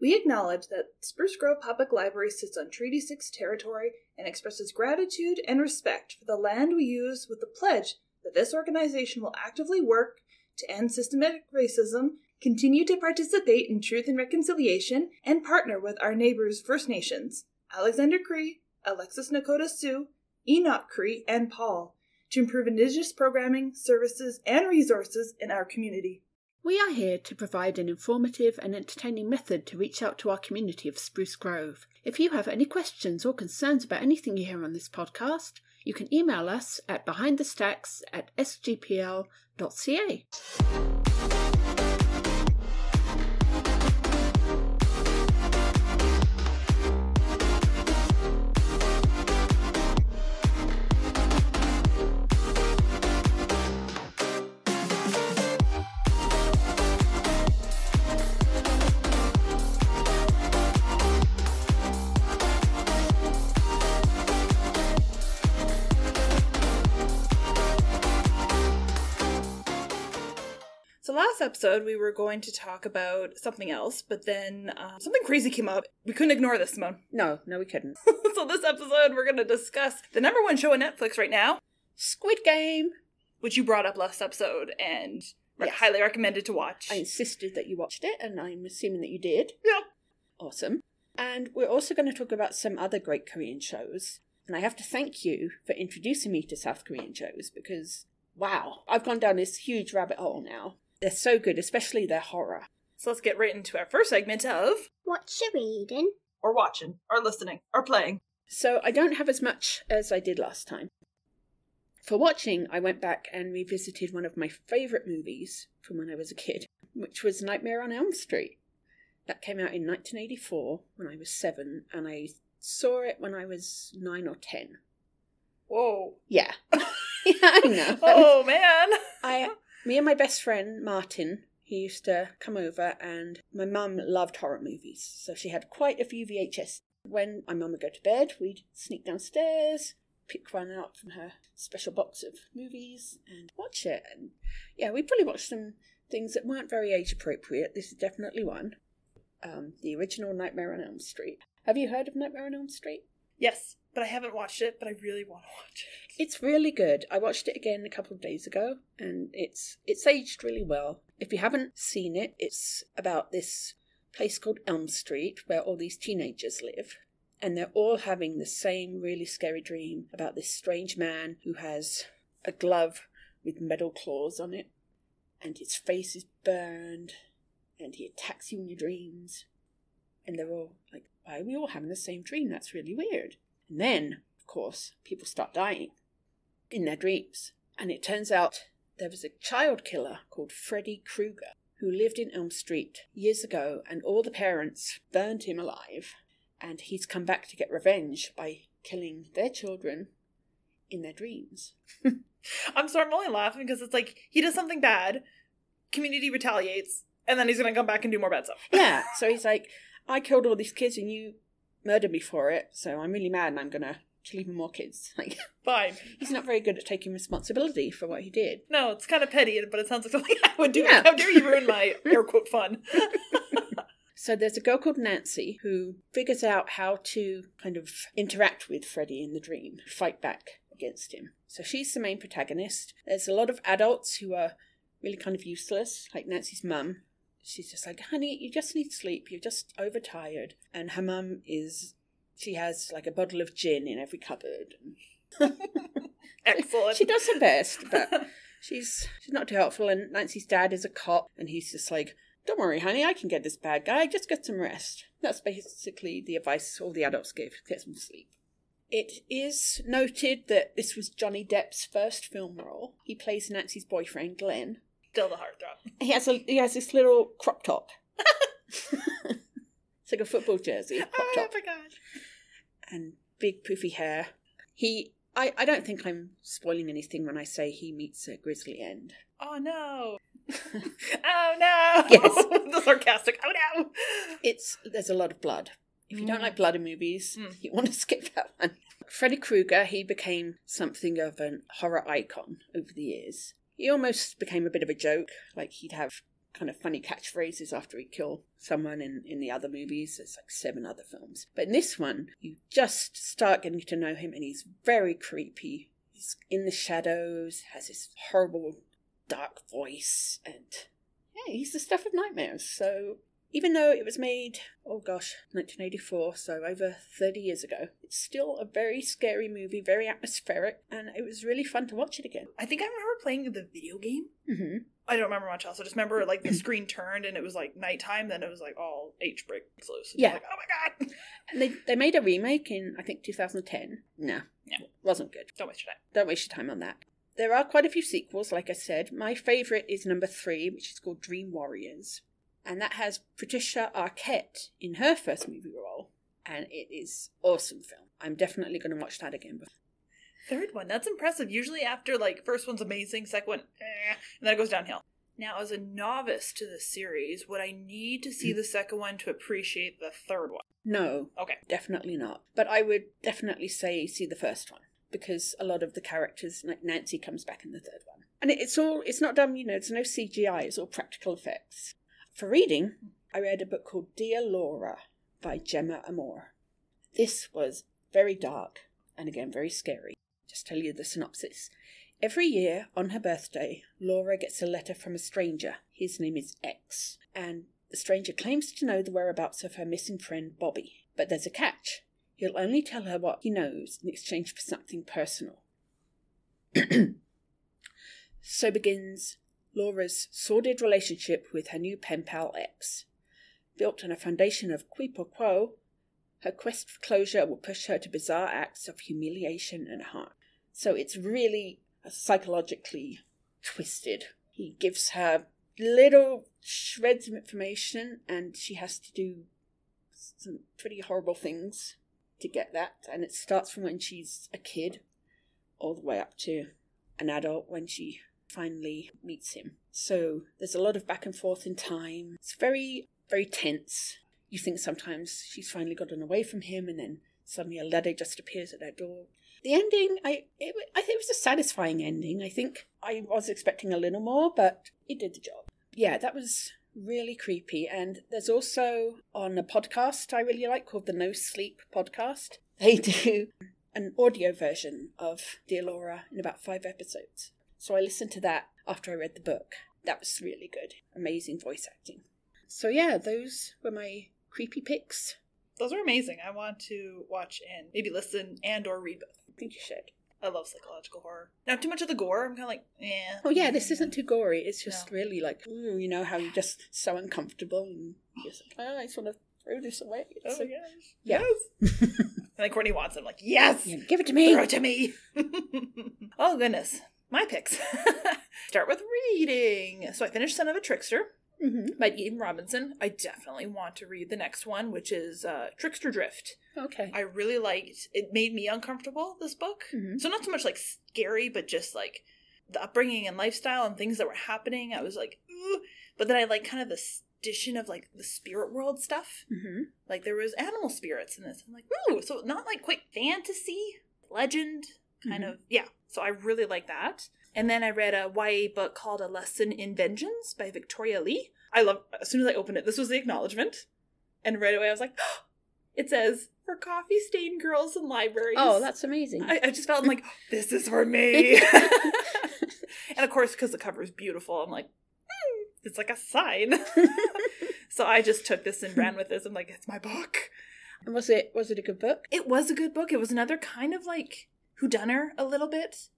We acknowledge that Spruce Grove Public Library sits on Treaty 6 territory and expresses gratitude and respect for the land we use with the pledge that this organization will actively work to end systematic racism, continue to participate in truth and reconciliation, and partner with our neighbors First Nations, Alexander Cree, Alexis Nakota Sioux, Enoch Cree, and Paul, to improve Indigenous programming, services, and resources in our community. We are here to provide an informative and entertaining method to reach out to our community of Spruce Grove. If you have any questions or concerns about anything you hear on this podcast, you can email us at behindthestacks at sgpl.ca. episode we were going to talk about something else, but then um, something crazy came up. We couldn't ignore this, Simone. No, no, we couldn't. so this episode we're going to discuss the number one show on Netflix right now, Squid Game. which you brought up last episode and Yes. highly recommended to watch. I insisted that you watched it, and I'm assuming that you did. Yep. Awesome. And we're also going to talk about some other great Korean shows. And I have to thank you for introducing me to South Korean shows because, wow, I've gone down this huge rabbit hole now. They're so good, especially their horror. So let's get right into our first segment of What you reading? or watching or listening or playing. So I don't have as much as I did last time. For watching, I went back and revisited one of my favourite movies from when I was a kid, which was Nightmare on Elm Street. That came out in 1984 when I was seven, and I saw it when I was nine or ten. Whoa. Yeah. yeah, I know. Oh man. I, me and my best friend Martin, he used to come over, and my mum loved horror movies, so she had quite a few VHS. When my mum would go to bed, we'd sneak downstairs, pick one out from her special box of movies, and watch it. And yeah, we probably watched some things that weren't very age appropriate. This is definitely one. Um, the original Nightmare on Elm Street. Have you heard of Nightmare on Elm Street? Yes, but I haven't watched it, but I really want to watch it. It's really good. I watched it again a couple of days ago and it's it's aged really well. If you haven't seen it, it's about this place called Elm Street where all these teenagers live and they're all having the same really scary dream about this strange man who has a glove with metal claws on it and his face is burned and he attacks you in your dreams. And they're all like, why are we all having the same dream? That's really weird. And then, of course, people start dying in their dreams. And it turns out there was a child killer called Freddy Krueger who lived in Elm Street years ago, and all the parents burned him alive. And he's come back to get revenge by killing their children in their dreams. I'm sorry, I'm only laughing because it's like he does something bad, community retaliates, and then he's gonna come back and do more bad stuff. Yeah, so he's like, I killed all these kids and you murdered me for it, so I'm really mad and I'm gonna kill even more kids. Like, Fine. he's not very good at taking responsibility for what he did. No, it's kind of petty, but it sounds like something I would do. Yeah. How dare you ruin my air quote fun? So there's a girl called Nancy who figures out how to kind of interact with Freddy in the dream, fight back against him. So she's the main protagonist. There's a lot of adults who are really kind of useless, like Nancy's mum. She's just like, honey, you just need sleep. You're just overtired. And her mum is, she has like a bottle of gin in every cupboard. Excellent. She does her best, but she's she's not too helpful. And Nancy's dad is a cop, and he's just like, "Don't worry, honey, I can get this bad guy. Just get some rest." That's basically the advice all the adults give: get some sleep. It is noted that this was Johnny Depp's first film role. He plays Nancy's boyfriend, Glenn. Still the heartthrob. He has a he has this little crop top. it's like a football jersey crop Oh top my gosh. and big poofy hair. He I, I don't think I'm spoiling anything when I say he meets a grisly end. Oh no. oh no. Yes. the sarcastic. Oh no. It's there's a lot of blood. If you don't Mm. like blood in movies, Mm. you want to skip that one. Freddy Krueger, he became something of an horror icon over the years. He almost became a bit of a joke, like he'd have kind of funny catchphrases after he'd kill someone in, in the other movies. There's like seven other films. But in this one, you just start getting to know him and he's very creepy. He's in the shadows, has this horrible dark voice, and yeah, he's the stuff of nightmares. So even though it was made, oh gosh, 1984, so over 30 years ago, it's still a very scary movie, very atmospheric, and it was really fun to watch it again. I think I remember playing the video game. Mm-hmm. I don't remember much else. I just remember like the screen turned and it was like nighttime. Then it was like all H breaks loose. Yeah. Like, oh my god! And they, they made a remake in, I think, 2010. Nah, Yeah. wasn't good. Don't waste your time. Don't waste your time on that. There are quite a few sequels, like I said. My favourite is number three, which is called Dream Warriors. And that has Patricia Arquette in her first movie role. And it is awesome film. I'm definitely going to watch that again. Third one, that's impressive. Usually after like first one's amazing, second one, eh, and then it goes downhill. Now, as a novice to this series, would I need to see the second one to appreciate the third one? No, Okay. definitely not. But I would definitely say see the first one because a lot of the characters, like Nancy, comes back in the third one, and it's all it's not done. You know, it's no CGI. It's all practical effects. For reading, I read a book called Dear Laura by Gemma Amor. This was very dark and again very scary. Just tell you the synopsis. Every year on her birthday, Laura gets a letter from a stranger. His name is X, and the stranger claims to know the whereabouts of her missing friend Bobby. But there's a catch. He'll only tell her what he knows in exchange for something personal. so begins Laura's sordid relationship with her new pen pal X. Built on a foundation of quid pro quo, her quest for closure will push her to bizarre acts of humiliation and harm. So it's really psychologically twisted. He gives her little shreds of information, and she has to do some pretty horrible things to get that. And it starts from when she's a kid all the way up to an adult when she finally meets him. So there's a lot of back and forth in time. It's very, very tense. You think sometimes she's finally gotten away from him, and then suddenly a letter just appears at her door. The ending, I it, I think it was a satisfying ending. I think I was expecting a little more, but it did the job. Yeah, that was really creepy. And there's also on a podcast I really like called the No Sleep Podcast. They do an audio version of Dear Laura in about five episodes. So I listened to that after I read the book. That was really good. Amazing voice acting. So yeah, those were my creepy picks. Those are amazing. I want to watch and maybe listen and or read both. I think you should. I love psychological horror. Not too much of the gore. I'm kind of like, eh. Oh yeah, this isn't too gory. It's just No. really like, ooh, you know how you're just so uncomfortable and you're just like, oh, I just want to throw this away. Oh It's so- gosh. Yeah. Yes. and then Courtney wants it. I'm like, yes. Yeah, give it to me. Throw it to me. oh goodness. My picks. Start with reading. So I finished Son of a Trickster hmm by Eden Robinson. I definitely want to read the next one, which is uh, Trickster Drift. Okay. I really liked. It made me uncomfortable. This book. Mhm. So not so much like scary, but just like the upbringing and lifestyle and things that were happening. I was like, Ooh. but then I like kind of the addition of like the spirit world stuff. hmm Like there was animal spirits in this. I'm like, ooh, so not like quite fantasy, legend, kind Mhm. of. Yeah. So I really like that. And then I read a YA book called A Lesson in Vengeance by Victoria Lee. I love as soon as I opened it, this was the acknowledgement. And right away I was like, it says for coffee stained girls in libraries. Oh, that's amazing. I, I just felt like this is for me. and of course, because the cover is beautiful, I'm like, hmm, it's like a sign. so I just took this and ran with this. I'm like, it's my book. and was it was it a good book? It was a good book. It was another kind of like whodunner a little bit.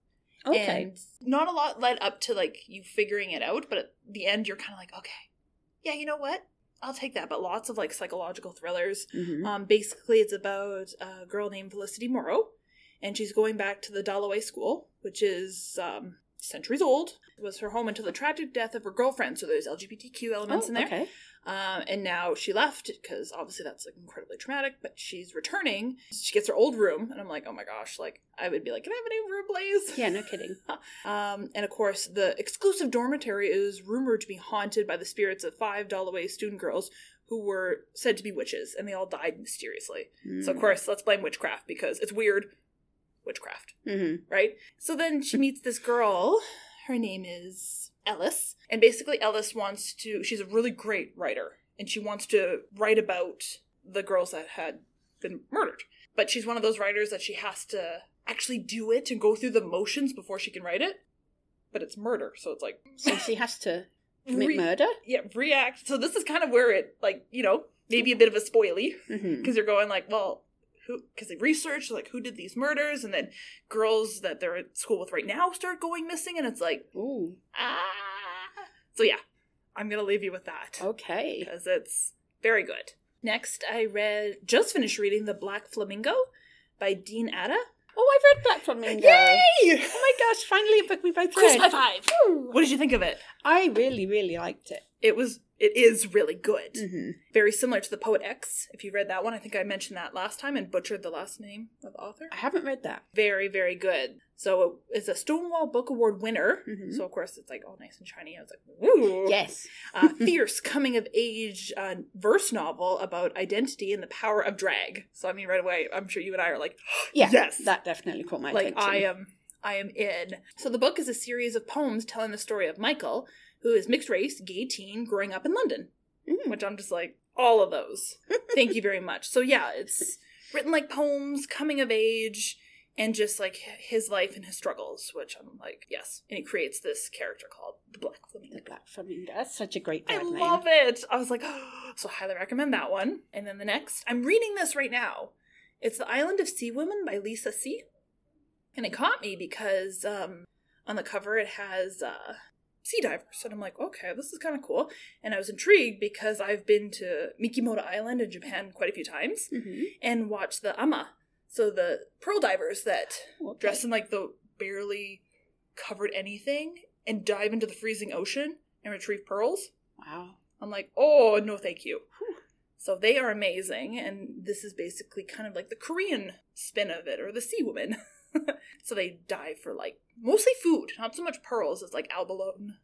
Okay. And not a lot led up to like you figuring it out, but at the end you're kind of like, okay, yeah, you know what? I'll take that. But lots of like psychological thrillers. Mhm. Um, basically, it's about a girl named Felicity Morrow, and she's going back to the Dalloway School, which is um, centuries old. It was her home until the tragic death of her girlfriend. So there's LGBTQ elements Oh, in there. Okay. Um, and now she left because obviously that's like incredibly traumatic. But she's returning. She gets her old room, and I'm like, oh my gosh! Like I would be like, can I have a new room, please? Yeah, no kidding. Um, and of course, the exclusive dormitory is rumored to be haunted by the spirits of five Dalloway student girls who were said to be witches, and they all died mysteriously. So of Mm. course, let's blame witchcraft because it's weird. Witchcraft, Mhm. right? So then she meets this girl. Her name is Ellis. And basically, Ellis wants to, she's a really great writer, and she wants to write about the girls that had been murdered. But she's one of those writers that she has to actually do it and go through the motions before she can write it. But it's murder, so it's like. So she has to commit re- murder. yeah, react. So this is kind of where it, like, you know, maybe a bit of a spoily hmm because you're going like, well, who? Because they research like who did these murders, and then girls that they're at school with right now start going missing, and it's like, Ooh. ah. So yeah, I'm gonna leave you with that Okay. because it's very good. Next, I read just finished reading The Black Flamingo by Dean Atta. Oh, I've read Black Flamingo. Yay! Oh my gosh! Finally, a book we both read. high five! What did you think of it? I really, really liked it. It was. It is really good. hmm Very similar to the Poet X. If you read that one, I think I mentioned that last time and butchered the last name of the author. I haven't read that. very very good so it's a stonewall book award winner Mhm. so of course it's like all nice and shiny i was like woo Yes. uh, fierce coming of age uh, verse novel about identity and the power of drag so i mean right away i'm sure you and i are like Yeah. Yes. That definitely caught my like attention. i am i am in so the book is a series of poems telling the story of michael who is mixed race gay teen growing up in london. Mm. which i'm just like all of those. Thank you very much. So yeah it's written like poems coming of age and just like his life and his struggles which i'm like yes and he creates this character called the black flamingo. The Black Flamingo. That's such a great i name. love it. I was like so highly recommend that one. And then the next i'm reading this right now. It's the island of sea women by lisa see. And it caught me because um on the cover it has uh sea divers and i'm like okay this is kind of cool and i was intrigued because i've been to mikimoto island in japan quite a few times Mhm. and watched the ama so the pearl divers that Okay. dress in like the barely covered anything and dive into the freezing ocean and retrieve pearls Wow. i'm like oh no thank you Whew. so they are amazing and this is basically kind of like the korean spin of it or the sea woman so they dive for like mostly food not so much pearls as like abalone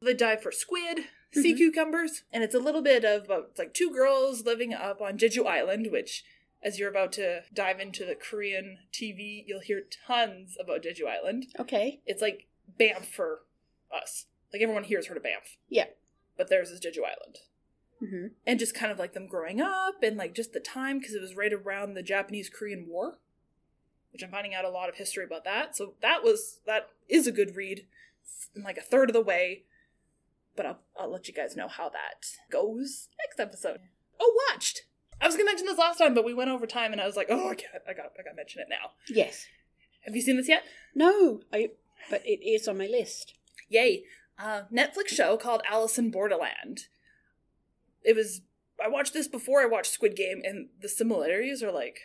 they dive for squid sea Mhm. cucumbers and it's a little bit of about, it's like two girls living up on jeju island which as you're about to dive into the korean tv you'll hear tons about jeju island. Okay. it's like banff for us. Like everyone here has heard of banff. Yeah. but theirs is jeju island. Hmm and just kind of like them growing up and like just the time because it was right around the Japanese Korean War, which I'm finding out a lot of history about that. So that was that is a good read, in like a third of the way. But I'll I'll let you guys know how that goes next episode. Oh, watched. I was gonna mention this last time, but we went over time, and I was like, oh, I got I got I got to mention it now. Yes. Have you seen this yet? No. I. But it is on my list. Yay! Uh, Netflix show called Alice in Borderland. It was. I watched this before I watched Squid Game, and the similarities are like,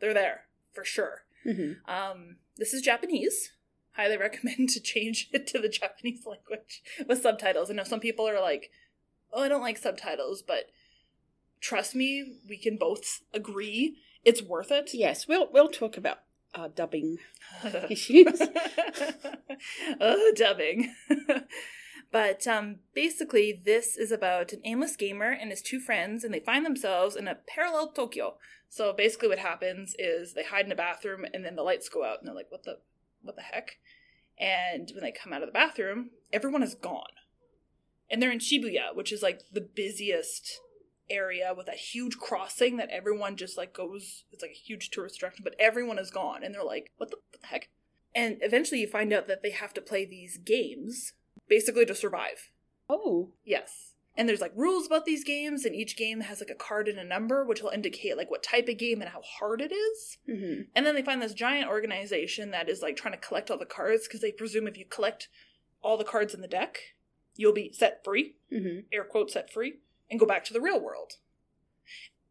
they're there for sure. hmm Um, this is Japanese. Highly recommend to change it to the Japanese language with subtitles. I know some people are like, "Oh, I don't like subtitles," but trust me, we can both agree it's worth it. Yes. We'll we'll talk about our dubbing issues. oh, dubbing. But um, basically, this is about an aimless gamer and his two friends, and they find themselves in a parallel Tokyo. So basically, what happens is they hide in a bathroom, and then the lights go out, and they're like, "What the, what the heck?" And when they come out of the bathroom, everyone is gone, and they're in Shibuya, which is like the busiest area with a huge crossing that everyone just like goes it's like a huge tourist attraction but everyone is gone and they're like what the, what the heck and eventually you find out that they have to play these games basically to survive oh. yes and there's like rules about these games and each game has like a card and a number which will indicate like what type of game and how hard it is hmm and then they find this giant organization that is like trying to collect all the cards because they presume if you collect all the cards in the deck you'll be set free hmm air quote set free and go back to the real world.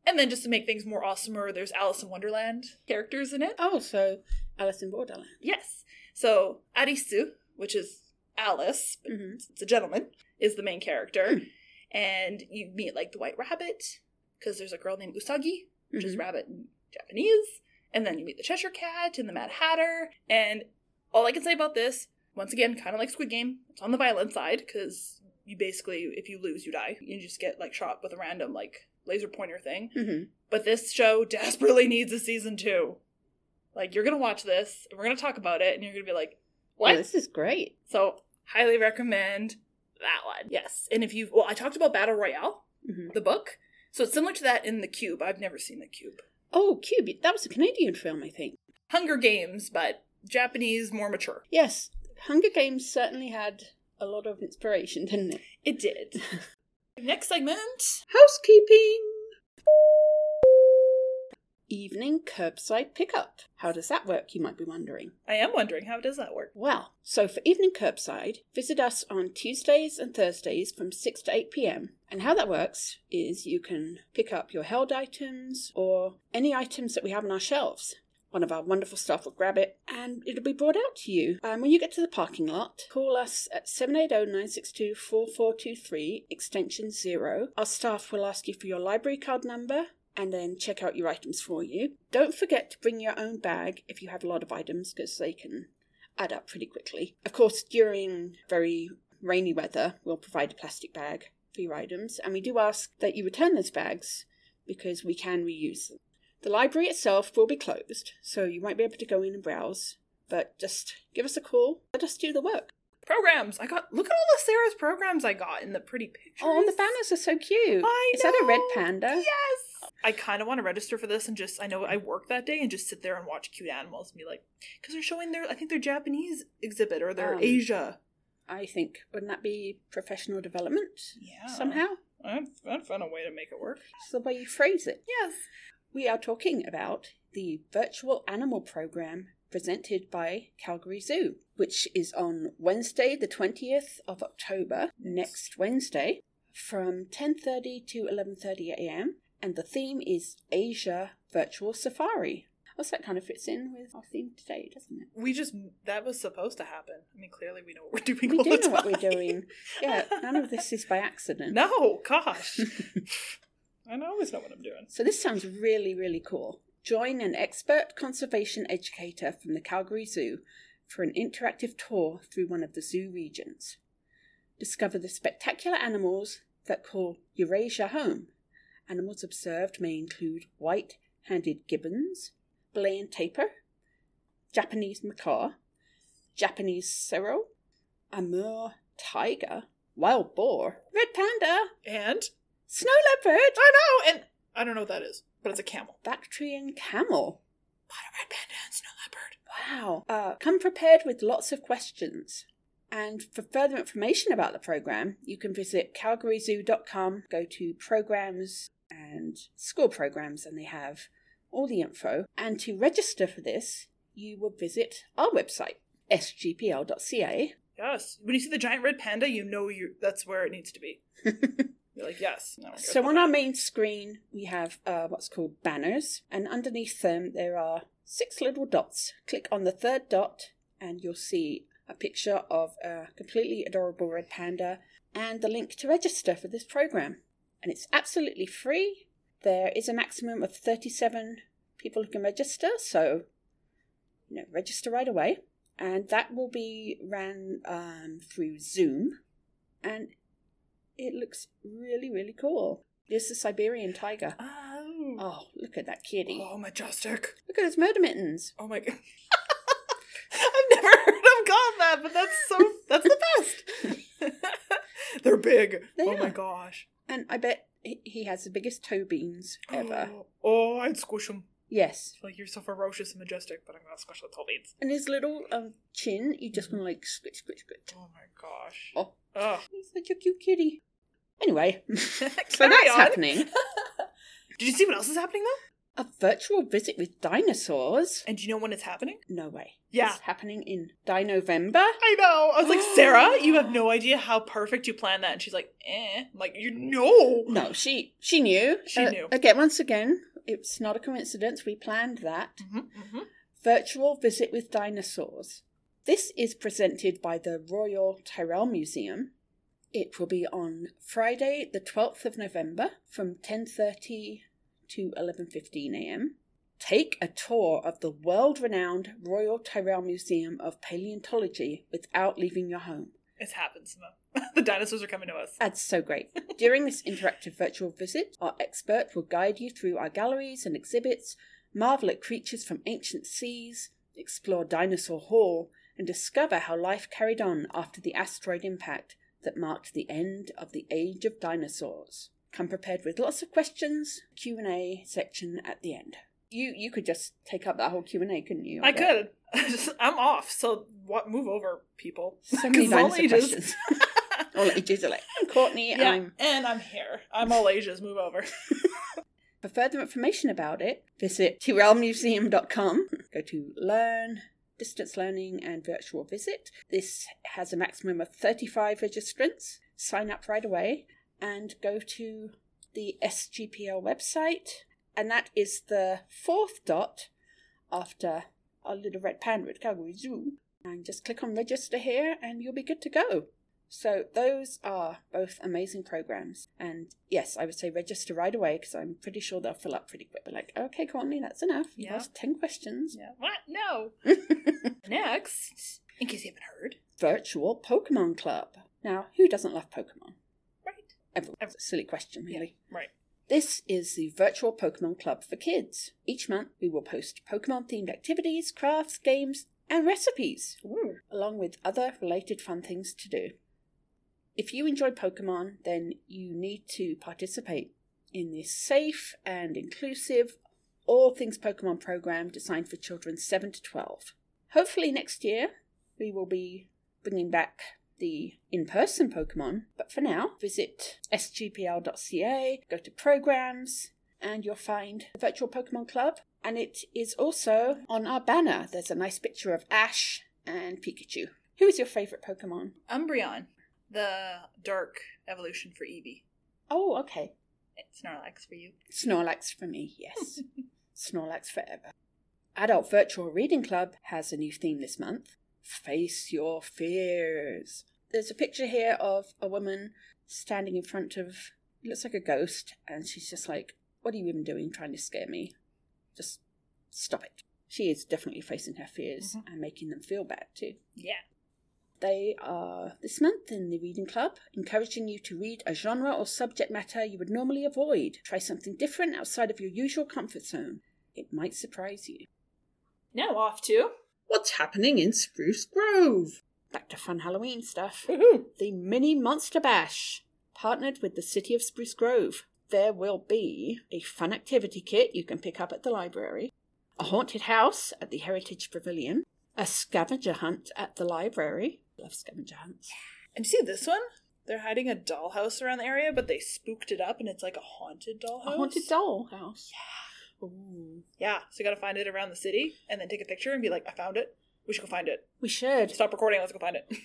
And then just to make things more awesomer, there's Alice in Wonderland characters in it. Oh, so Alice in Borderland. Yes. So Arisu, which is Alice, but hmm it's a gentleman, is the main character. Hmm. And you meet like the White Rabbit, because there's a girl named Usagi, which is Mhm. rabbit in Japanese. And then you meet the Cheshire Cat and the Mad Hatter. And all I can say about this, once again, kind of like Squid Game, it's on the violent side, because you basically, if you lose, you die. You just get like shot with a random like laser pointer thing. hmm But this show desperately needs a season two. Like you're gonna watch this, and we're gonna talk about it, and you're gonna be like, "What?" this is great. so Highly recommend that one. Yes. And if you well, I talked about Battle Royale, Mhm. the book. So it's similar to that in The Cube. I've never seen The Cube. Oh, Cube. That was a Canadian film, I think. Hunger Games, but Japanese, more mature. Yes, Hunger Games certainly had a lot of inspiration, didn't it? It did. Next segment. Housekeeping! Evening curbside pickup. How does that work, you might be wondering? I am wondering how does that work? Well, so for evening curbside, visit us on Tuesdays and Thursdays from 6 to 8 pm. And how that works is you can pick up your held items or any items that we have on our shelves. One of our wonderful staff will grab it and it'll be brought out to you. Um, when you get to the parking lot, call us at 780 962 4423, extension 0. Our staff will ask you for your library card number and then check out your items for you. Don't forget to bring your own bag if you have a lot of items because they can add up pretty quickly. Of course, during very rainy weather, we'll provide a plastic bag for your items, and we do ask that you return those bags because we can reuse them. The library itself will be closed, so you won't be able to go in and browse, but just give us a call, let us do the work. Programs. I got look at all the Sarah's programs I got in the pretty pictures. Oh, and the banners are so cute. I Is that a red panda? Yes. I kind of want to register for this and just I know I work that day and just sit there and watch cute animals and be like, because they're showing their I think their Japanese exhibit or their Um, Asia. I think, wouldn't that be professional development Yeah. somehow? I'd, I'd find a way to make it work. It's the way you phrase it. Yes. We are talking about the virtual animal program presented by Calgary Zoo, which is on Wednesday, the 20th of October, next Wednesday, from 10:30 to 11:30 a.m. and the theme is Asia Virtual Safari. Well, that kind of fits in with our theme today, doesn't it? We just that was supposed to happen. I mean, clearly we know what we're doing. We do know what we're doing. Yeah, none of this is by accident. No, gosh. I always know what I'm doing. So this sounds really, really cool. Join an expert conservation educator from the Calgary Zoo for an interactive tour through one of the zoo regions. Discover the spectacular animals that call Eurasia home. Animals observed may include white-handed gibbons, Malayan tapir, Japanese macaque, Japanese serow, Amur tiger, wild boar, red panda, And snow leopard, I know, and I don't know what that is, but it's a camel. Bactrian camel. What a red panda and snow leopard. Wow. Uh, come prepared with lots of questions. And for further information about the program, you can visit calgaryzoo.com, go to programs and school programs, and they have all the info. And to register for this, you will visit our website, sgpl.ca. Yes. When you see the giant red panda, you know you that's where it needs to be. You're like, yes. No, So on our main screen, we have uh, what's called banners, and underneath them there are six little dots. Click on the third dot, and you'll see a picture of a completely adorable red panda and the link to register for this program. And it's absolutely free. There is a maximum of 37 people who can register, so you know, register right away. And that will be ran um, through Zoom, and it looks really, really cool. There's the Siberian tiger. Oh. Oh, look at that kitty. Oh, majestic. Look at his murder mittens. Oh my god. I've never heard of God that, but that's so that's the best. They're big. They oh my gosh. And I bet he- has the biggest toe beans ever. Oh, I'd squish them. yes. Like you're so ferocious and majestic, but I'm gonna squish the toe beans. And his little um, chin, you just want to like squish, squish, squish. Oh my gosh. Oh, Ugh. he's such a cute kitty. Anyway, so that's on. happening. Did you see what else is happening though? A virtual visit with dinosaurs. And do you know when it's happening? No way. Yeah. It's happening in Dinovember. I know. I was like, Sarah, you have no idea how perfect you planned that. And she's like, eh. I'm like, you know. No, she she knew. She Uh, knew. Again, once again, it's not a coincidence. We planned that. hmm hmm Virtual Visit with Dinosaurs. This is presented by the Royal Tyrrell Museum. It will be on Friday, the 12th of November from 10:30 to 11:15 a.m. Take a tour of the world-renowned Royal Tyrrell Museum of Paleontology without leaving your home. It's happened, Simone. the dinosaurs are coming to us. That's so great. During this interactive virtual visit, our expert will guide you through our galleries and exhibits, marvel at creatures from ancient seas, explore Dinosaur Hall, and discover how life carried on after the asteroid impact that marked the end of the age of dinosaurs. Come prepared with lots of questions, Q&A section at the end. You you could just take up that whole Q&A, couldn't you? I could. I'm off, so what? Move over, people. So many all ages. questions. all ages are like, I'm Courtney and Yeah, I'm and I'm here. I'm all ages. Move over. For further information about it, visit tyrrellmuseum.com. Go to Learn, Distance Learning, and Virtual Visit. This has a maximum of 35 registrants. Sign up right away and go to the SGPL website. And that is the fourth dot after our little red panda at Calgary Zoo. And just click on register here and you'll be good to go. So those are both amazing programs. And yes, I would say register right away because I'm pretty sure they'll fill up pretty quick. But like, okay, Courtney, that's enough. Yeah. asked 10 questions. Yeah. What? No. Next, in case you haven't heard, Virtual Pokemon Club. Now, who doesn't love Pokemon? Right? Everyone. It's a silly question, really. Right. This is the Virtual Pokemon Club for kids. Each month, we will post Pokemon themed activities, crafts, games, and recipes. Ooh. along with other related fun things to do. If you enjoy Pokemon, then you need to participate in this safe and inclusive all things Pokemon program designed for children 7 to 12. Hopefully, next year we will be bringing back the in person Pokemon, but for now, visit sgpl.ca, go to programs, and you'll find the Virtual Pokemon Club. And it is also on our banner. There's a nice picture of Ash and Pikachu. Who is your favourite Pokemon? Umbreon, the dark evolution for Eevee. Oh, okay. It's Snorlax for you. Snorlax for me, yes. Snorlax forever. Adult Virtual Reading Club has a new theme this month Face Your Fears. There's a picture here of a woman standing in front of, it looks like a ghost, and she's just like, What are you even doing trying to scare me? Just stop it. She is definitely facing her fears Mhm. and making them feel bad too. Yeah. They are this month in the Reading Club, encouraging you to read a genre or subject matter you would normally avoid. Try something different outside of your usual comfort zone. It might surprise you. Now off to. What's happening in Spruce Grove? Back to fun Halloween stuff. Woohoo! The Mini Monster Bash, partnered with the City of Spruce Grove. There will be a fun activity kit you can pick up at the library, a haunted house at the Heritage Pavilion, a scavenger hunt at the library. Love scavenger hunts. And you see this one? They're hiding a dollhouse around the area, but they spooked it up and it's like a haunted dollhouse. A haunted doll house. Yeah. Ooh. Yeah, so you gotta find it around the city and then take a picture and be like, I found it. We should go find it. We should. Stop recording, let's go find it.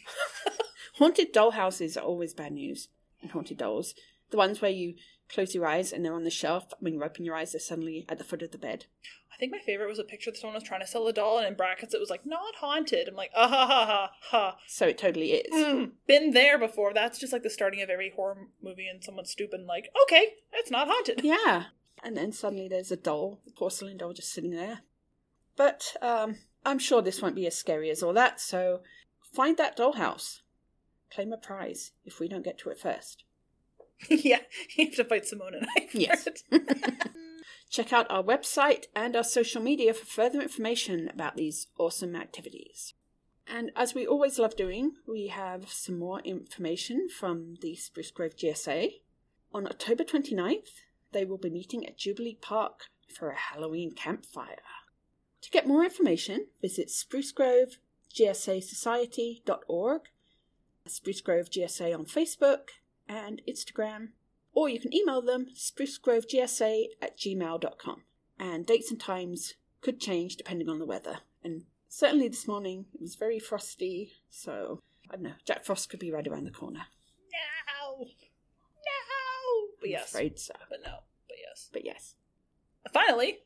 Haunted doll houses are always bad news. And haunted dolls. The ones where you close your eyes and they're on the shelf. When you open your eyes, they're suddenly at the foot of the bed. I think my favorite was a picture that someone was trying to sell a doll and in brackets it was like, not haunted. I'm like, ah ha ha ha ha. So it totally is. Mm, been there before. That's just like the starting of every horror movie and someone's stupid and like, okay, it's not haunted. Yeah. And then suddenly there's a doll, a porcelain doll just sitting there. But um, I'm sure this won't be as scary as all that, so find that dollhouse. Claim a prize if we don't get to it first. yeah, you have to fight Simone and I. Yes. Check out our website and our social media for further information about these awesome activities. And as we always love doing, we have some more information from the Spruce Grove GSA. On October 29th, they will be meeting at Jubilee Park for a Halloween campfire. To get more information, visit sprucegrovegsa.society.org, Spruce Grove GSA on Facebook and Instagram, or you can email them sprucegrovegsa at gmail.com. And dates and times could change depending on the weather. And certainly this morning it was very frosty, so I don't know, Jack Frost could be right around the corner. But I'm yes, afraid so. but no, but yes. But yes. Finally,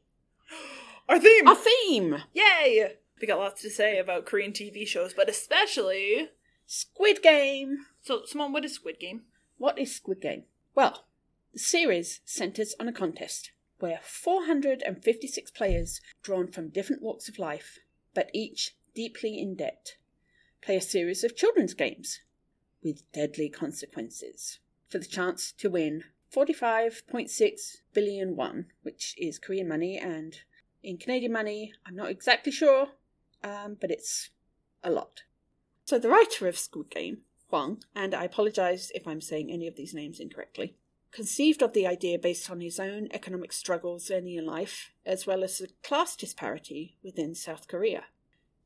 our theme. Our theme Yay! We got lots to say about Korean TV shows, but especially. Squid Game. So, Simone, what is Squid Game? What is Squid Game? Well, the series centers on a contest where 456 players, drawn from different walks of life, but each deeply in debt, play a series of children's games with deadly consequences for the chance to win 45.6 billion won, which is Korean money, and in Canadian money, I'm not exactly sure, um, but it's a lot. So the writer of Squid Game, Hwang, and I apologize if I'm saying any of these names incorrectly, conceived of the idea based on his own economic struggles early in life, as well as the class disparity within South Korea.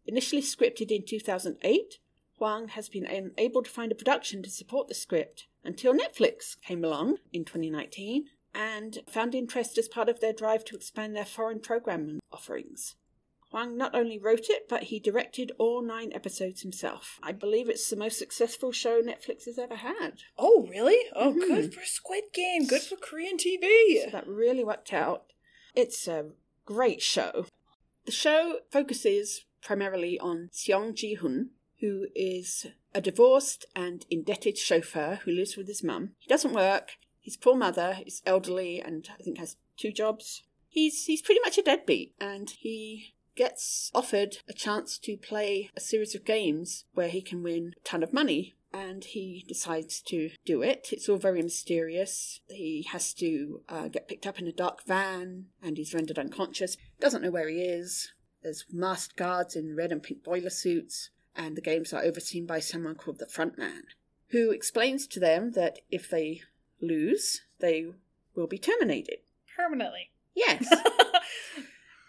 Initially scripted in 2008, Hwang has been unable to find a production to support the script until Netflix came along in 2019 and found interest as part of their drive to expand their foreign programming offerings. Hwang not only wrote it, but he directed all nine episodes himself. I believe it's the most successful show Netflix has ever had. Oh, really? Oh, Mhm. good for Squid Game. Good for Korean TV. So that really worked out. It's a great show. The show focuses primarily on Seong Ji Hun, who is a divorced and indebted chauffeur who lives with his mum. He doesn't work. His poor mother is elderly and I think has two jobs. He's he's pretty much a deadbeat, and he gets offered a chance to play a series of games where he can win a ton of money and he decides to do it. It's all very mysterious. He has to uh, get picked up in a dark van and he's rendered unconscious. Doesn't know where he is. There's masked guards in red and pink boiler suits, and the games are overseen by someone called the front man, who explains to them that if they lose, they will be terminated. Permanently. Yes.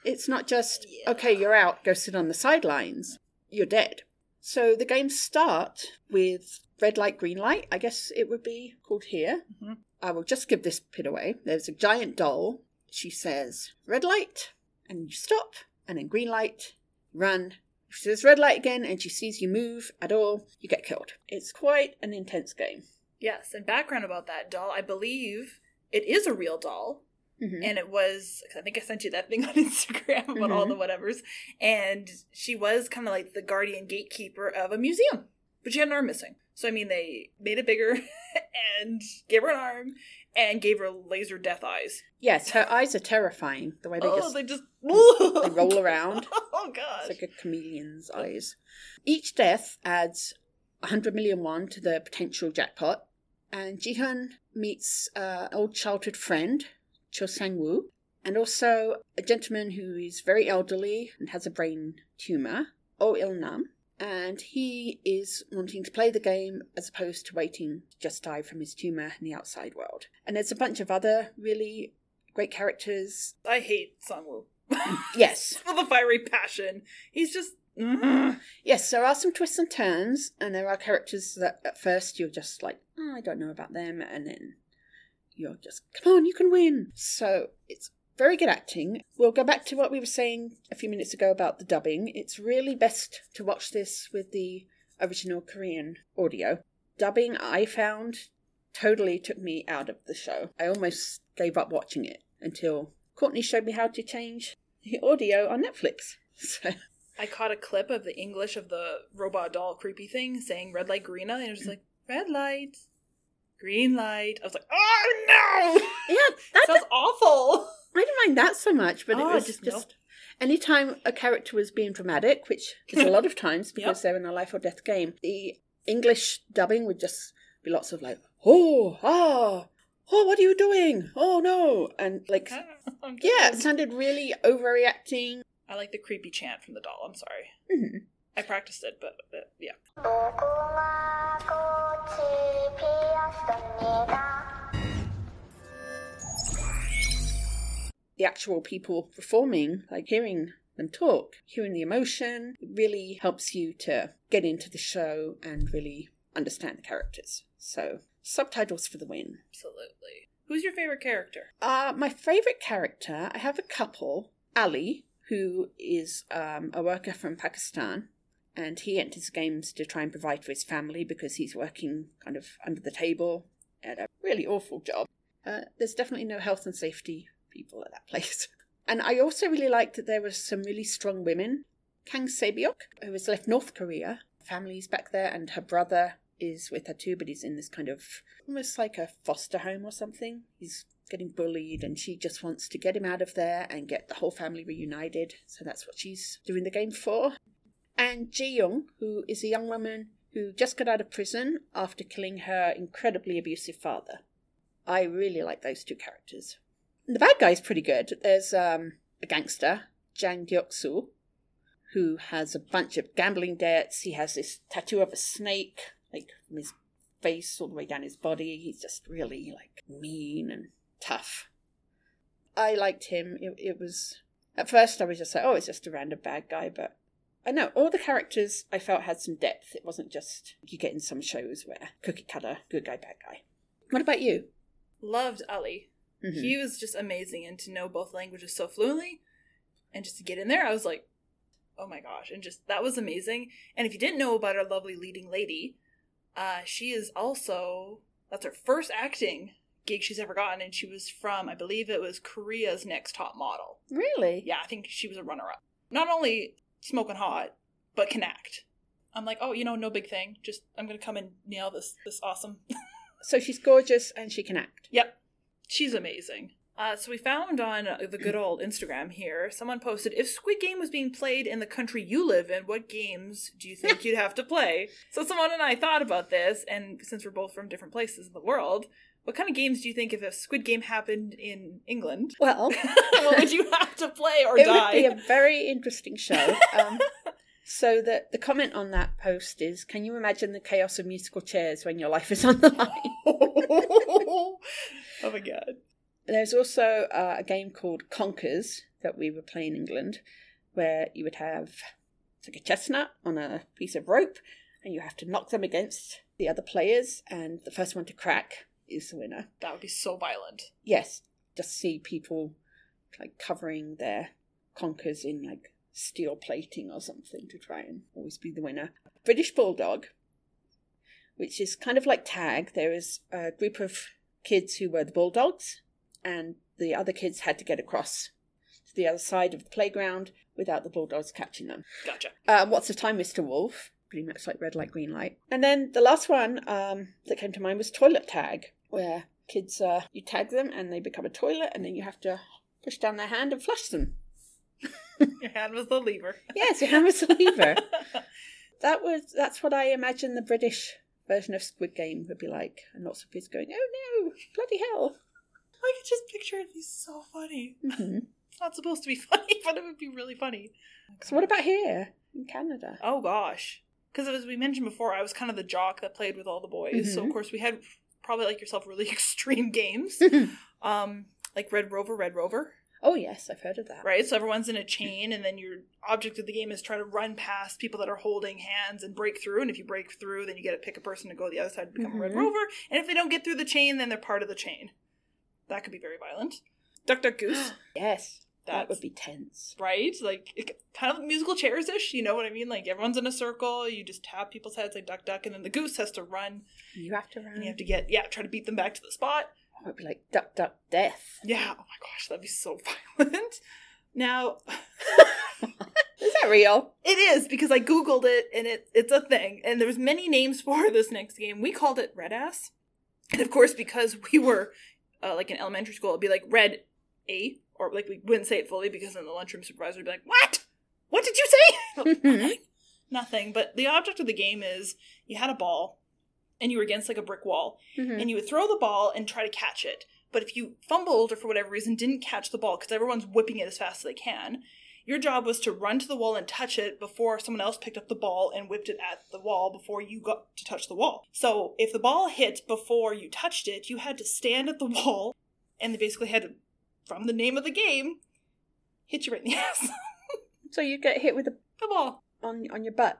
It's not just, Yeah. okay, you're out, go sit on the sidelines. You're dead. So the games start with red light, green light, I guess it would be called here. Mhm. I will just give this bit away. There's a giant doll. She says, red light, and you stop, and then green light, run. If she says red light again and she sees you move at all, you get killed. It's quite an intense game. yes, and background about that doll. I believe it is a real doll. Mhm. and it was, I think I sent you that thing on Instagram about all the whatevers, and she was kind of like the guardian gatekeeper of a museum, but she had an arm missing. So I mean, they made it bigger and gave her an arm and gave her laser death eyes. Yes, her eyes are terrifying. The way they oh, just they just they roll around. Oh god, It's like a chameleon's eyes. Each death adds 100 million won to the potential jackpot, and Jihyun meets uh, an old childhood friend, Cho Sang Woo, and also a gentleman who is very elderly and has a brain tumour, Oh Il Nam, and he is wanting to play the game as opposed to waiting to just die from his tumour in the outside world. And there's a bunch of other really great characters. I hate Sangwoo Yes, with a fiery passion. He's just. mm. Yes, there are some twists and turns, and there are characters that at first you're just like, oh, I don't know about them, and then you're just, come on, you can win. So it's very good acting. We'll go back to what we were saying a few minutes ago about the dubbing. It's really best to watch this with the original Korean audio. Dubbing, I found, totally took me out of the show. I almost gave up watching it until Courtney showed me how to change the audio on Netflix. So. I caught a clip of the English of the robot doll creepy thing saying red light, green light, and it was just like, red light, green light. I was like, oh no! Yeah, that, Sounds awful. I didn't mind that so much, but Oh, it was just- just, nope. anytime a character was being dramatic, which is a lot of times because Yep. they're in a life or death game, the English dubbing would just be lots of like, oh, ah, oh, what are you doing? Oh no, and like, yeah, it sounded really overreacting. I like the creepy chant from the doll. I'm sorry. Mhm. I practiced it, but, but yeah. The actual people performing, like hearing them talk, hearing the emotion, it really helps you to get into the show and really understand the characters. So, subtitles for the win. Absolutely. Who's your favorite character? Uh, my favorite character, I have a couple. Ali, who is um, a worker from Pakistan, and he enters games to try and provide for his family because he's working kind of under the table at a really awful job. Uh, there's definitely no health and safety people at that place. And I also really liked that there were some really strong women. Kang Sae-byeok, who has left North Korea, family's back there, and her brother is with her too, but he's in this kind of almost like a foster home or something. He's getting bullied, and she just wants to get him out of there and get the whole family reunited. So that's what she's doing the game for. And Ji Young, who is a young woman who just got out of prison after killing her incredibly abusive father. I really like those two characters. The bad guy's pretty good. There's um, a gangster, Jang Deok-soo, who has a bunch of gambling debts. He has this tattoo of a snake, like from his face all the way down his body. He's just really like mean and tough. I liked him. It, it was at first I was just like, oh, it's just a random bad guy, but I know all the characters I felt had some depth. It wasn't just you get in some shows where cookie cutter, good guy, bad guy. What about you? Loved Ali. Mhm. He was just amazing, and to know both languages so fluently, and just to get in there, I was like, oh my gosh, and just that was amazing. And if you didn't know about our lovely leading lady, uh, she is also that's her first acting gig she's ever gotten, and she was from I believe it was Korea's Next Top Model. Really? Yeah, I think she was a runner-up. Not only smoking hot, but can act. I'm like, oh, you know, no big thing. Just I'm gonna come and nail this this awesome So she's gorgeous and she can act. Yep. She's amazing. Uh, so we found on uh, the good old Instagram here, someone posted, if Squid Game was being played in the country you live in, what games do you think you'd have to play? So someone and I thought about this, and since we're both from different places in the world, what kind of games do you think if a Squid Game happened in England? Well, what would you have to play or it die? would be a very interesting show. Um, so the the comment on that post is: Can you imagine the chaos of musical chairs when your life is on the line? oh my god. There's also uh, a game called Conkers that we were playing in England, where you would have it's like a chestnut on a piece of rope, and you have to knock them against the other players, and the first one to crack is the winner. That would be so violent. Yes, just see people like covering their conkers in like steel plating or something to try and always be the winner. British Bulldog, which is kind of like tag. There is a group of kids who were the bulldogs, and the other kids had to get across to the other side of the playground without the bulldogs catching them. Gotcha. Uh, what's the time, Mr. Wolf? Pretty much like red light, green light. And then the last one um, that came to mind was toilet tag, where kids uh, you tag them and they become a toilet, and then you have to push down their hand and flush them. Your hand was the lever. Yes, your hand was the lever. that was that's what I imagine the British version of Squid Game would be like, and lots of kids going, "Oh no, bloody hell!" I could just picture it be so funny. hmm It's not supposed to be funny, but it would be really funny. So what about here in Canada? Oh gosh, because as we mentioned before, I was kind of the jock that played with all the boys. So of course we had probably like yourself really extreme games, um, like Red Rover, Red Rover, oh yes, I've heard of that. right? So everyone's in a chain, and then your object of the game is try to run past people that are holding hands and break through. And if you break through, then you get to pick a person to go the other side to become a Red Mhm. Rover. And if they don't get through the chain, then they're part of the chain. That could be very violent. Duck Duck Goose. Yes, that would be tense. right? Like it, kind of musical chairs ish. You know what I mean? Like everyone's in a circle. You just tap people's heads like duck duck, and then the goose has to run, You have to run. and you have to get yeah, try to beat them back to the spot. It would be like duck, duck, death. Yeah. Oh my gosh, that'd be so violent. Now Is that real? it is because I googled it, and it it's a thing. And there's many names for this next game. We called it Red Ass, and of course because we were uh, like in elementary school, it'd be like Red A, or like we wouldn't say it fully because then the lunchroom supervisor would be like, "What? What did you say?" Nothing. But the object of the game is you had a ball and you were against like a brick wall Mhm. and you would throw the ball and try to catch it. But if you fumbled or for whatever reason didn't catch the ball because everyone's whipping it as fast as they can, your job was to run to the wall and touch it before someone else picked up the ball and whipped it at the wall before you got to touch the wall. So if the ball hit before you touched it, you had to stand at the wall and they basically had to, from the name of the game, hit you right in the ass. So you get hit with a the ball. on on your butt.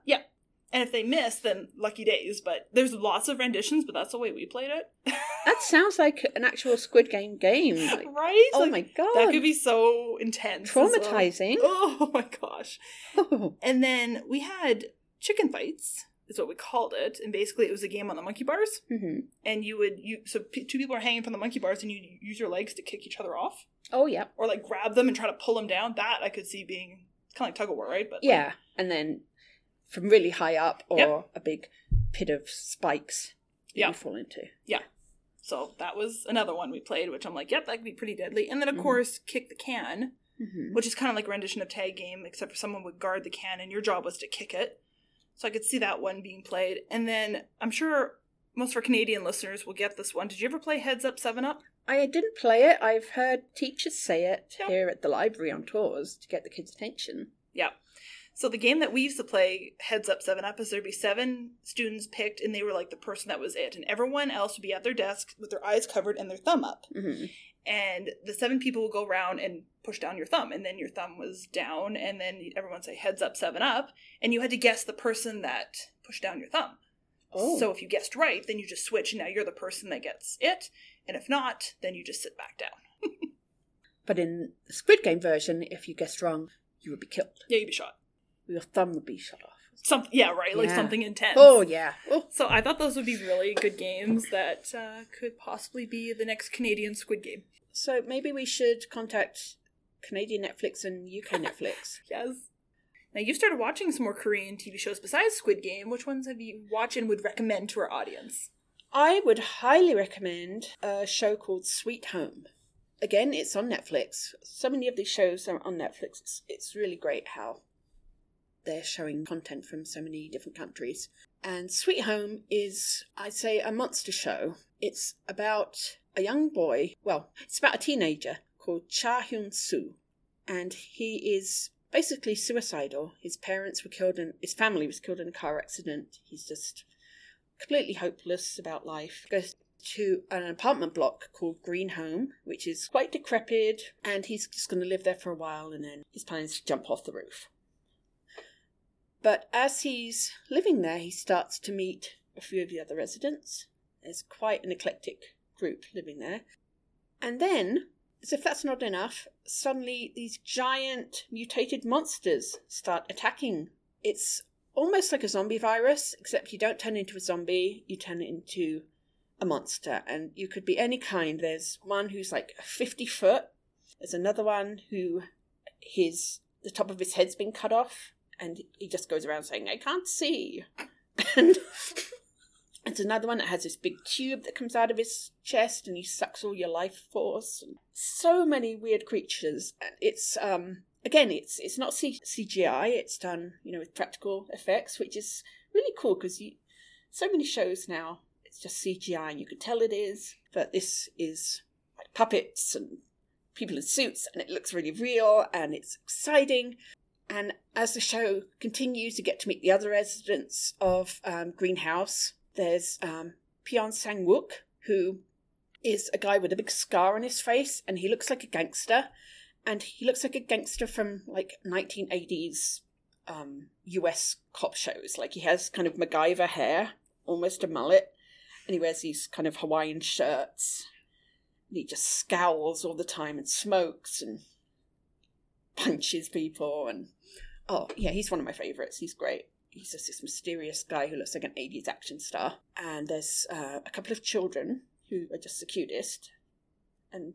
And if they miss, then lucky days. But there's lots of renditions, but that's the way we played it. That sounds like an actual Squid Game game. Like, right? oh Like, my god, That could be so intense. traumatizing. Oh my gosh. Oh. And then we had chicken fights, is what we called it. And basically, it was a game on the monkey bars. Mhm. And you would, you so p- two people are hanging from the monkey bars, and you use your legs to kick each other off, Oh yeah, or like grab them and try to pull them down. That I could see being kind of like tug of war, right? But like, yeah, and then from really high up or Yep. a big pit of spikes that Yeah. you fall into. Yeah. So that was another one we played, which I'm like, yep, that could be pretty deadly. And then of Mhm. course, kick the can. Mhm. which is kind of like a rendition of tag game, except for someone would guard the can and your job was to kick it. So I could see that one being played. And then I'm sure most of our Canadian listeners will get this one. Did you ever play Heads Up Seven Up? I didn't play it. I've heard teachers say it here at the library on tours to get the kids' attention. Yeah. So the game that we used to play, Heads Up Seven Up, is there'd be seven students picked, and they were like the person that was it, and everyone else would be at their desk with their eyes covered and their thumb up. hmm And the seven people would go around and push down your thumb, and then your thumb was down, and then everyone would say Heads Up Seven Up, and you had to guess the person that pushed down your thumb. Oh, So if you guessed right, then you just switch, and now you're the person that gets it, and if not, then you just sit back down. but in the Squid Game version, if you guessed wrong, you would be killed. Yeah, you'd be shot. Your thumb would be shot off. Some, yeah, right, like Yeah. something intense. Oh yeah. Oh, So I thought those would be really good games that uh, could possibly be the next Canadian Squid Game. so maybe we should contact Canadian Netflix and UK Netflix. Yes. Now you've started watching some more Korean TV shows besides Squid Game. Which ones have you watched and would recommend to our audience? I would highly recommend a show called Sweet Home. Again, it's on Netflix. So many of these shows are on Netflix. It's, it's really great how they're showing content from so many different countries. And Sweet Home is, I'd say, a monster show. It's about a young boy, well, it's about a teenager called Cha Hyun Soo. And he is basically suicidal. His parents were killed and his family was killed in a car accident. He's just completely hopeless about life. Goes to an apartment block called Green Home, which is quite decrepit, and he's just going to live there for a while and then his plan is to jump off the roof. But as he's living there, he starts to meet a few of the other residents. There's quite an eclectic group living there. And then, as if that's not enough, suddenly these giant mutated monsters start attacking. It's almost like a zombie virus, except you don't turn into a zombie, you turn into a monster. And you could be any kind. There's one who's like 50 foot, there's another one who his the top of his head's been cut off, and he just goes around saying, I can't see. And it's another one that has this big tube that comes out of his chest and he sucks all your life force. So many weird creatures. It's um again, it's it's not C- CGI. It's done you know with practical effects, which is really cool because you so many shows now it's just CGI and you can tell it is. But this is like puppets and people in suits, and it looks really real and it's exciting. And as the show continues, you get to meet the other residents of um, Green Home. There's um, Pyeon Sang Wook, who is a guy with a big scar on his face, and he looks like a gangster. And he looks like a gangster from like 1980s um, US cop shows. Like he has kind of MacGyver hair, almost a mullet, and he wears these kind of Hawaiian shirts. And he just scowls all the time and smokes and punches people and oh yeah he's one of my favorites. He's great. He's just this mysterious guy who looks like an 80s action star. And there's uh, a couple of children who are just the cutest. And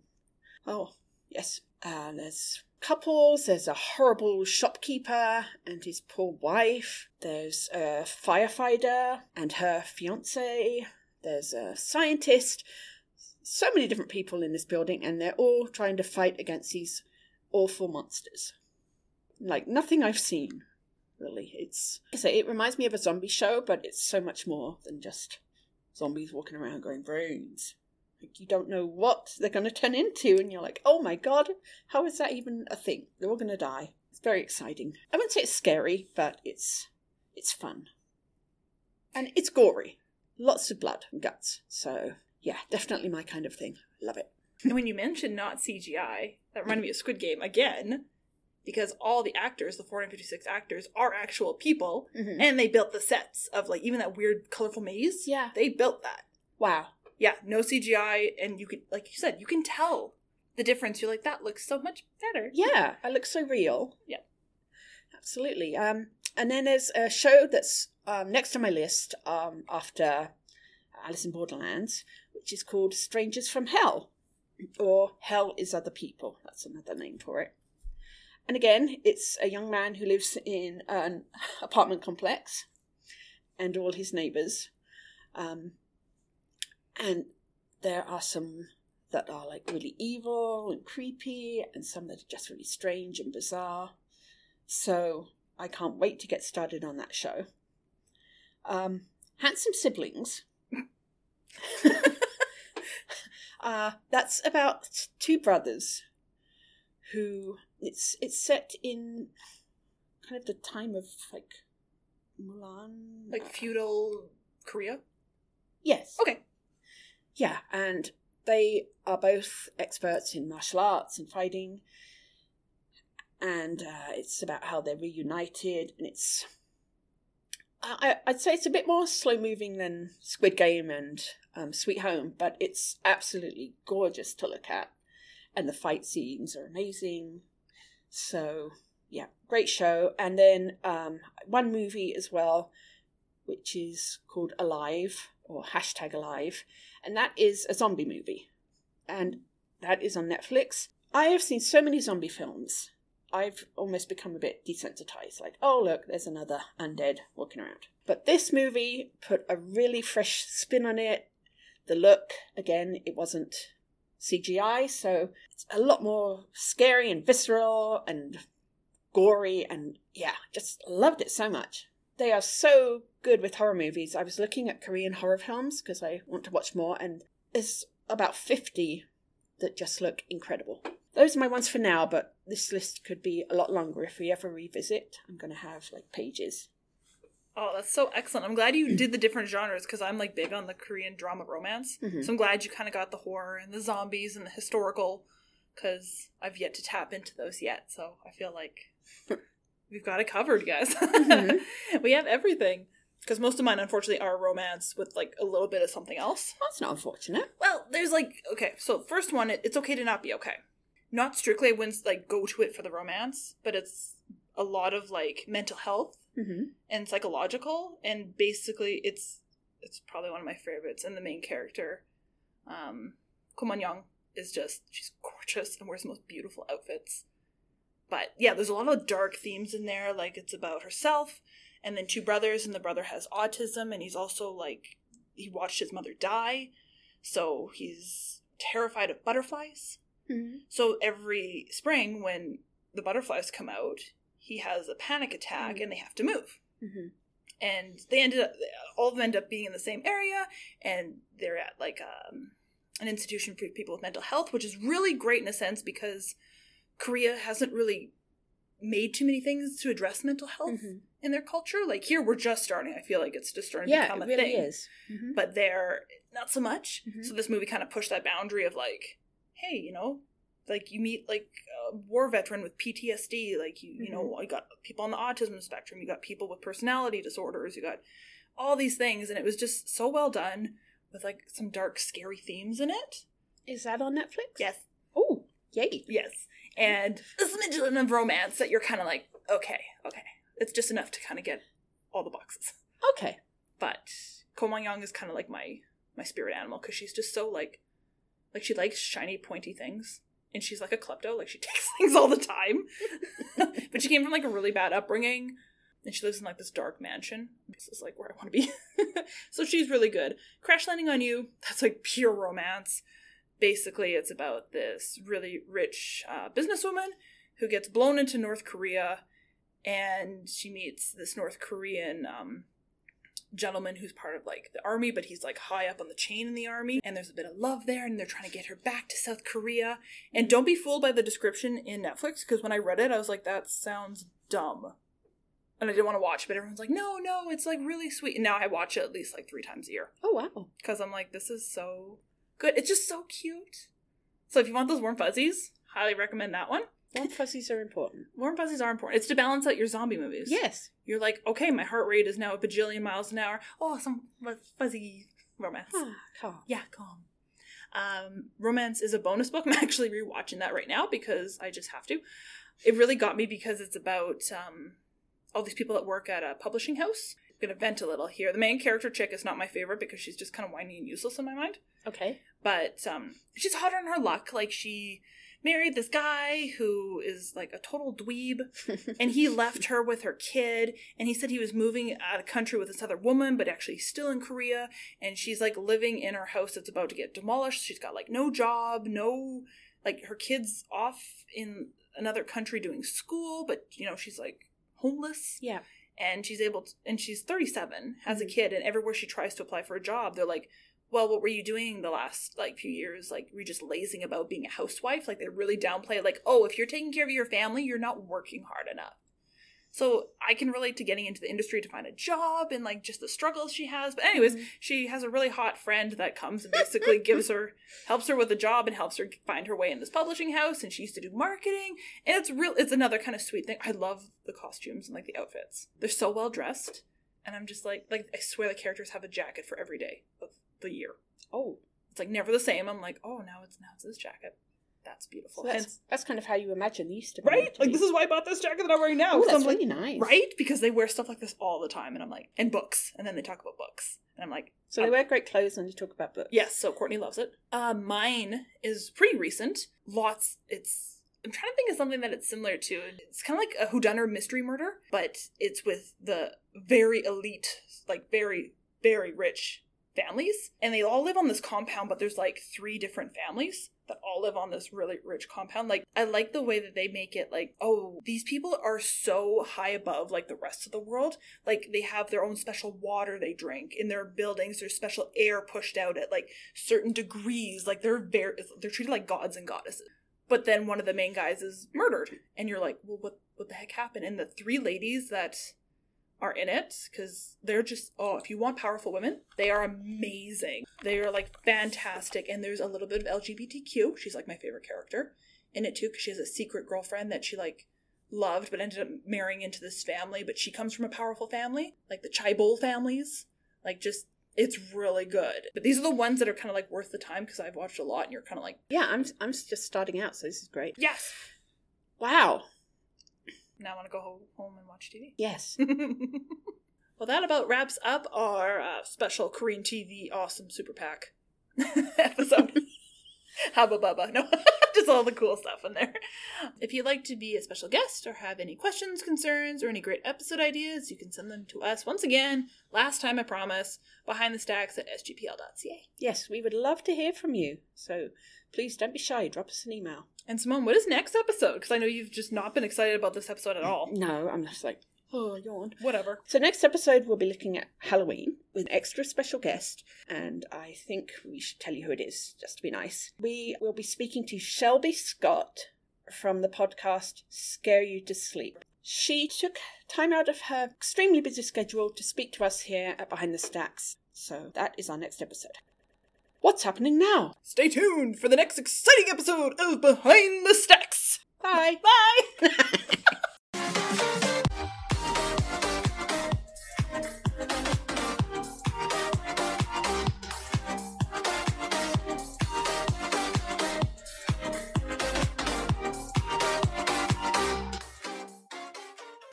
oh yes. Uh, there's couples. There's a horrible shopkeeper and his poor wife. There's a firefighter and her fiance there's a scientist. So many different people in this building and they're all trying to fight against these awful monsters. Like nothing I've seen, really. It's like I say it reminds me of a zombie show, but it's so much more than just zombies walking around going brains. Like you don't know what they're going to turn into, and you're like, oh my god, how is that even a thing? They're all going to die. It's very exciting. I wouldn't say it's scary, but it's it's fun, and it's gory. Lots of blood and guts. So yeah, definitely my kind of thing. Love it. And when you mentioned not CGI, that reminded me of Squid Game again, because all the actors, the 456 actors, are actual people, Mhm. and they built the sets of like even that weird colorful maze. Yeah. they built that. Wow. Yeah, no CGI, and you could, like you said, you can tell the difference. You're like, that looks so much better. Yeah, it looks so real. Yeah. Absolutely. Um, and then there's a show that's um, next on my list um, after Alice in Borderlands, which is called Strangers from Hell, or Hell is Other People. That's another name for it. And again, it's a young man who lives in an apartment complex and all his neighbours. Um, and there are some that are like really evil and creepy, and some that are just really strange and bizarre. So I can't wait to get started on that show. Um, Handsome Siblings. uh, that's about two brothers who it's it's set in kind of the time of like Mulan, Like feudal Korea. Yes. Okay. Yeah, and they are both experts in martial arts and fighting, and uh, it's about how they're reunited, and it's. I, I'd say it's a bit more slow moving than Squid Game and um, Sweet Home, but it's absolutely gorgeous to look at, and the fight scenes are amazing. So yeah, great show. And then um, one movie as well, which is called Alive or hashtag Alive, and that is a zombie movie, and that is on Netflix. I have seen so many zombie films. I've almost become a bit desensitized. Like, oh look, there's another undead walking around. But this movie put a really fresh spin on it. The look, again, it wasn't CGI, so it's a lot more scary and visceral and gory, and yeah, just loved it so much. They are so good with horror movies. I was looking at Korean horror films because I want to watch more, and there's about 50 that just look incredible. Those are my ones for now, but this list could be a lot longer if we ever revisit. I'm going to have like pages. Oh, that's so excellent. I'm glad you did the different genres because I'm like big on the Korean drama romance. Mhm. So I'm glad you kind of got the horror and the zombies and the historical because I've yet to tap into those yet. So I feel like we've got it covered, guys. Mhm. we have everything. Because most of mine, unfortunately, are romance with like a little bit of something else. That's not unfortunate. Well, there's like okay, so first one, it, it's okay to not be okay. Not strictly, I wouldn't like go to it for the romance, but it's a lot of like mental health Mm-hmm. and psychological, and basically, it's it's probably one of my favorites. And the main character, um, Ko Young, is just she's gorgeous and wears the most beautiful outfits. But yeah, there's a lot of dark themes in there. Like it's about herself, and then two brothers, and the brother has autism, and he's also like he watched his mother die, so he's terrified of butterflies. Mm-hmm. So every spring, when the butterflies come out, he has a panic attack, Mm. and they have to move. Mm-hmm. And they ended up, all of them end up being in the same area, and they're at like um, an institution for people with mental health, which is really great in a sense because Korea hasn't really made too many things to address mental health Mhm. in their culture. Like here, we're just starting. I feel like it's just starting Yeah, to become it a really thing is. Mm-hmm. but there not so much. Mhm. So this movie kind of pushed that boundary of like, hey, you know, like you meet like war veteran with PTSD, like you you know, mm-hmm. you got people on the autism spectrum, you got people with personality disorders, you got all these things, and it was just so well done with like some dark, scary themes in it. Is that on Netflix? Yes, Oh, yay. yes, and a smidgen of romance that you're kind of like, okay, okay, it's just enough to kind of get all the boxes. Okay. but Ko Moon Young is kind of like my my spirit animal because she's just so like like she likes shiny pointy things and she's like a klepto like she takes things all the time. But she came from like a really bad upbringing and she lives in like this dark mansion. This is like where i want to be. So she's really good. Crash landing on you that's like pure romance. Basically it's about this really rich uh, businesswoman who gets blown into north korea and she meets this north korean um, gentleman who's part of like the army, but he's like high up on the chain in the army. And there's a bit of love there, and they're trying to get her back to South Korea. And don't be fooled by the description in Netflix, because when I read it, I was like, that sounds dumb. And I didn't want to watch but everyone's like, no, no, it's like really sweet. And now I watch it at least like three times a year. Oh, wow. Because I'm like, this is so good. It's just so cute. So if you want those warm fuzzies, highly recommend that one. Warm fuzzies are important. Warm fuzzies are important. It's to balance out your zombie movies. Yes. You're like, okay, my heart rate is now a bajillion miles an hour. Oh, some fuzzy romance. Ah, calm. Yeah, calm. Um, romance is a bonus book. I'm actually rewatching that right now because I just have to. It really got me because it's about um, all these people that work at a publishing house. I'm gonna vent a little here. The main character chick is not my favorite because she's just kind of whiny and useless in my mind. Okay. But um, she's hotter than her luck. Like she married this guy who is like a total dweeb and he left her with her kid and he said he was moving out of country with this other woman but actually still in korea and she's like living in her house that's about to get demolished she's got like no job no like her kids off in another country doing school but you know she's like homeless yeah. and she's able to and she's 37 has a Mhm. kid and everywhere she tries to apply for a job they're like well what were you doing the last like few years like were you just lazing about being a housewife like they really downplay it, like oh if you're taking care of your family you're not working hard enough So I can relate to getting into the industry to find a job and like just the struggles she has. But anyways, Mhm. she has a really hot friend that comes and basically gives her helps her with a job and helps her find her way in this publishing house and she used to do marketing. And it's real it's another kind of sweet thing. I love the costumes and like the outfits. They're so well dressed. And I'm just like like I swear the characters have a jacket for every day of the year. Oh, It's like never the same. I'm like, oh now it's now it's this jacket. That's beautiful. so that's, Hence- that's kind of how you imagine these Easter bunny right? Like this is why I bought this jacket that I'm wearing now. Oh, that's I'm like, really nice. right? Because they wear stuff like this all the time, and I'm like, and books, and then they talk about books, and I'm like, So they um, wear great clothes and you talk about books. yes. So Courtney loves it. Uh, mine is pretty recent. Lots. It's. I'm trying to think of something that it's similar to. It's kind of like a whodunit mystery murder, but it's with the very elite, like very very rich families, and they all live on this compound. But there's like three different families that all live on this really rich compound. Like I like the way that they make it like, oh, these people are so high above like the rest of the world. Like they have their own special water they drink in their buildings. There's special air pushed out at like certain degrees. Like they're very they're treated like gods and goddesses. But then one of the main guys is murdered, and you're like, well, what what the heck happened? And the three ladies that are in it because they're just oh if you want powerful women they are amazing. They are like fantastic and there's a little bit of lgbtq she's like my favorite character in it too because she has a secret girlfriend that she like loved but ended up marrying into this family but she comes from a powerful family like the chaebol families. Like just it's really good. But these are the ones that are kind of like worth the time because i've watched a lot and you're kind of like Yeah, I'm I'm just starting out, so this is great. yes. Wow. Now i want to go ho- home and watch tv Yes. well, that about wraps up our uh, special Korean TV Awesome Super Pack episode. Hubba bubba. No, just all the cool stuff in there. If you'd like to be a special guest or have any questions, concerns, or any great episode ideas, you can send them to us once again, last time I promise, behind the stacks at sgpl.ca. Yes, we would love to hear from you. So please don't be shy. Drop us an email. And Simone, what is next episode? Because I know you've just not been excited about this episode at all. No, I'm just like, oh, yawn. Whatever. So next episode we'll be looking at Halloween with an extra special guest, and I think we should tell you who it is, just to be nice. We will be speaking to Shelby Scott from the podcast Scare You to Sleep. She took time out of her extremely busy schedule to speak to us here at Behind the Stacks. So that is our next episode. What's happening now? Stay tuned for the next exciting episode of Behind the Stacks. Bye. Bye!